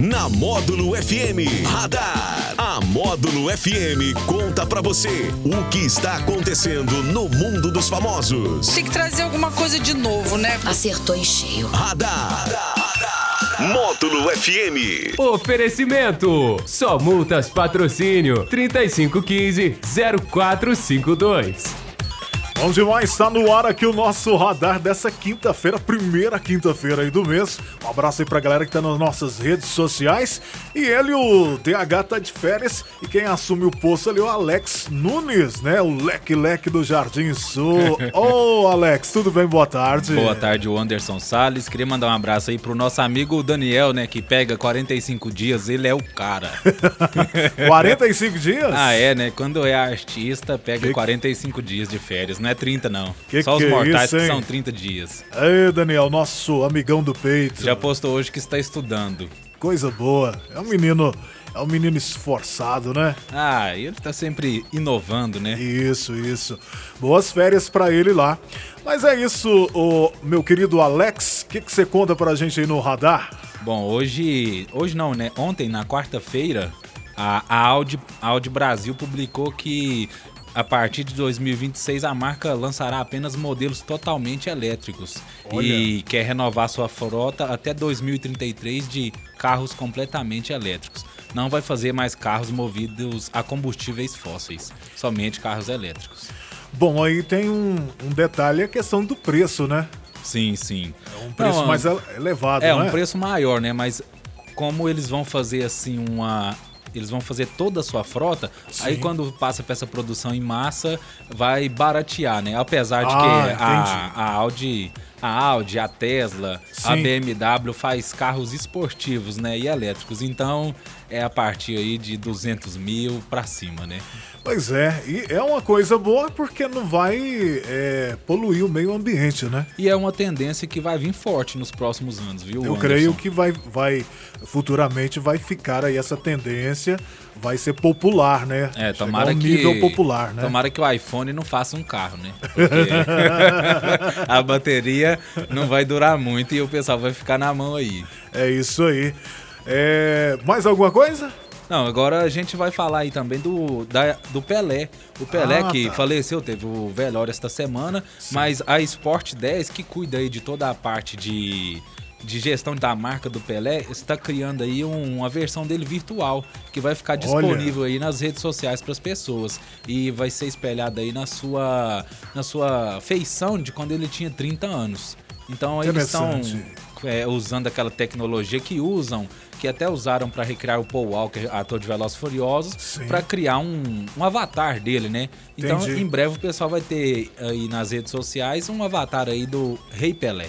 na Módulo FM. Radar. A Módulo FM conta pra você o que está acontecendo no mundo dos famosos. Tem que trazer alguma coisa de novo, né? Acertou em cheio. Radar. Módulo FM. Oferecimento. Só multas patrocínio 3515 0452. Bom demais, está no ar aqui o nosso radar dessa quinta-feira, primeira quinta-feira aí do mês. Um abraço aí pra galera que tá nas nossas redes sociais. E ele, o DH, tá de férias. E quem assume o posto ali é o Alex Nunes, né? O leque-leque do Jardim Sul. Ô, Alex, tudo bem? Boa tarde. Boa tarde, o Anderson Salles. Queria mandar um abraço aí pro nosso amigo Daniel, né? Que pega 45 dias, ele é o cara. 45 dias? ah, é, né? Quando é artista, pega que... 45 dias de férias, né? Não é 30, não. Que Só que os mortais é isso, que são 30 dias. Ei, Daniel, nosso amigão do peito. Já postou hoje que está estudando. Coisa boa. É um menino. É um menino esforçado, né? Ah, ele tá sempre inovando, né? Isso, isso. Boas férias para ele lá. Mas é isso, o meu querido Alex. O que, que você conta pra gente aí no radar? Bom, hoje. Hoje não, né? Ontem, na quarta-feira, a, a Audi, a Audi Brasil publicou que a partir de 2026, a marca lançará apenas modelos totalmente elétricos Olha. e quer renovar sua frota até 2033 de carros completamente elétricos. Não vai fazer mais carros movidos a combustíveis fósseis, somente carros elétricos. Bom, aí tem um, um detalhe, a questão do preço, né? Sim, sim. É um preço Não, mais elevado, é, né? um preço maior, né? Mas como eles vão fazer assim uma eles vão fazer toda a sua frota, Sim. aí quando passa para essa produção em massa, vai baratear, né? Apesar de ah, que a, a, Audi, a Audi, a Tesla, Sim. a BMW faz carros esportivos, né? E elétricos. Então é a partir aí de 200 mil para cima, né? Pois é, e é uma coisa boa porque não vai é, poluir o meio ambiente, né? E é uma tendência que vai vir forte nos próximos anos, viu? Eu Anderson? creio que vai, vai futuramente vai ficar aí essa tendência, vai ser popular, né? É, tomara que nível popular, né? Tomara que o iPhone não faça um carro, né? Porque a bateria não vai durar muito e o pessoal vai ficar na mão aí. É isso aí. É, mais alguma coisa? Não, agora a gente vai falar aí também do, da, do Pelé. O Pelé ah, que tá. faleceu, teve o velório esta semana, Sim. mas a Sport 10, que cuida aí de toda a parte de, de gestão da marca do Pelé, está criando aí um, uma versão dele virtual, que vai ficar disponível Olha. aí nas redes sociais para as pessoas. E vai ser espelhada aí na sua, na sua feição de quando ele tinha 30 anos. Então eles estão é, usando aquela tecnologia que usam que até usaram para recriar o Paul Walker, ator de Velozes Furiosos, para criar um, um avatar dele, né? Então, Entendi. em breve o pessoal vai ter aí nas redes sociais um avatar aí do Rei Pelé.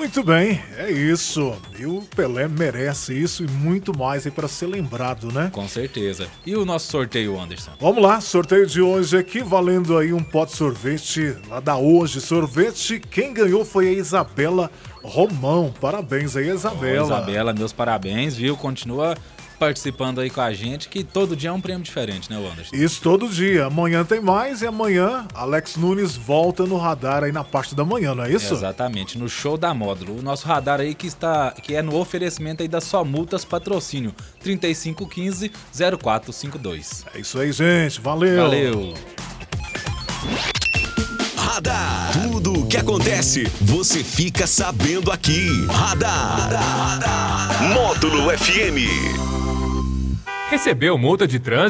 Muito bem, é isso. E o Pelé merece isso e muito mais aí para ser lembrado, né? Com certeza. E o nosso sorteio, Anderson? Vamos lá, sorteio de hoje aqui, valendo aí um pote de sorvete lá da Hoje Sorvete. Quem ganhou foi a Isabela Romão. Parabéns aí, Isabela. Isabela, meus parabéns, viu? Continua participando aí com a gente, que todo dia é um prêmio diferente, né, Anderson? Isso, todo dia. Amanhã tem mais e amanhã Alex Nunes volta no radar aí na parte da manhã, não é isso? exatamente, no show da Módulo. O nosso radar aí que está que é no oferecimento aí da Só Multas Patrocínio 3515 0452. É isso aí, gente. Valeu. Valeu. Radar. Tudo o que acontece, você fica sabendo aqui. Radar. Radar. Módulo FM. Recebeu multa de trânsito?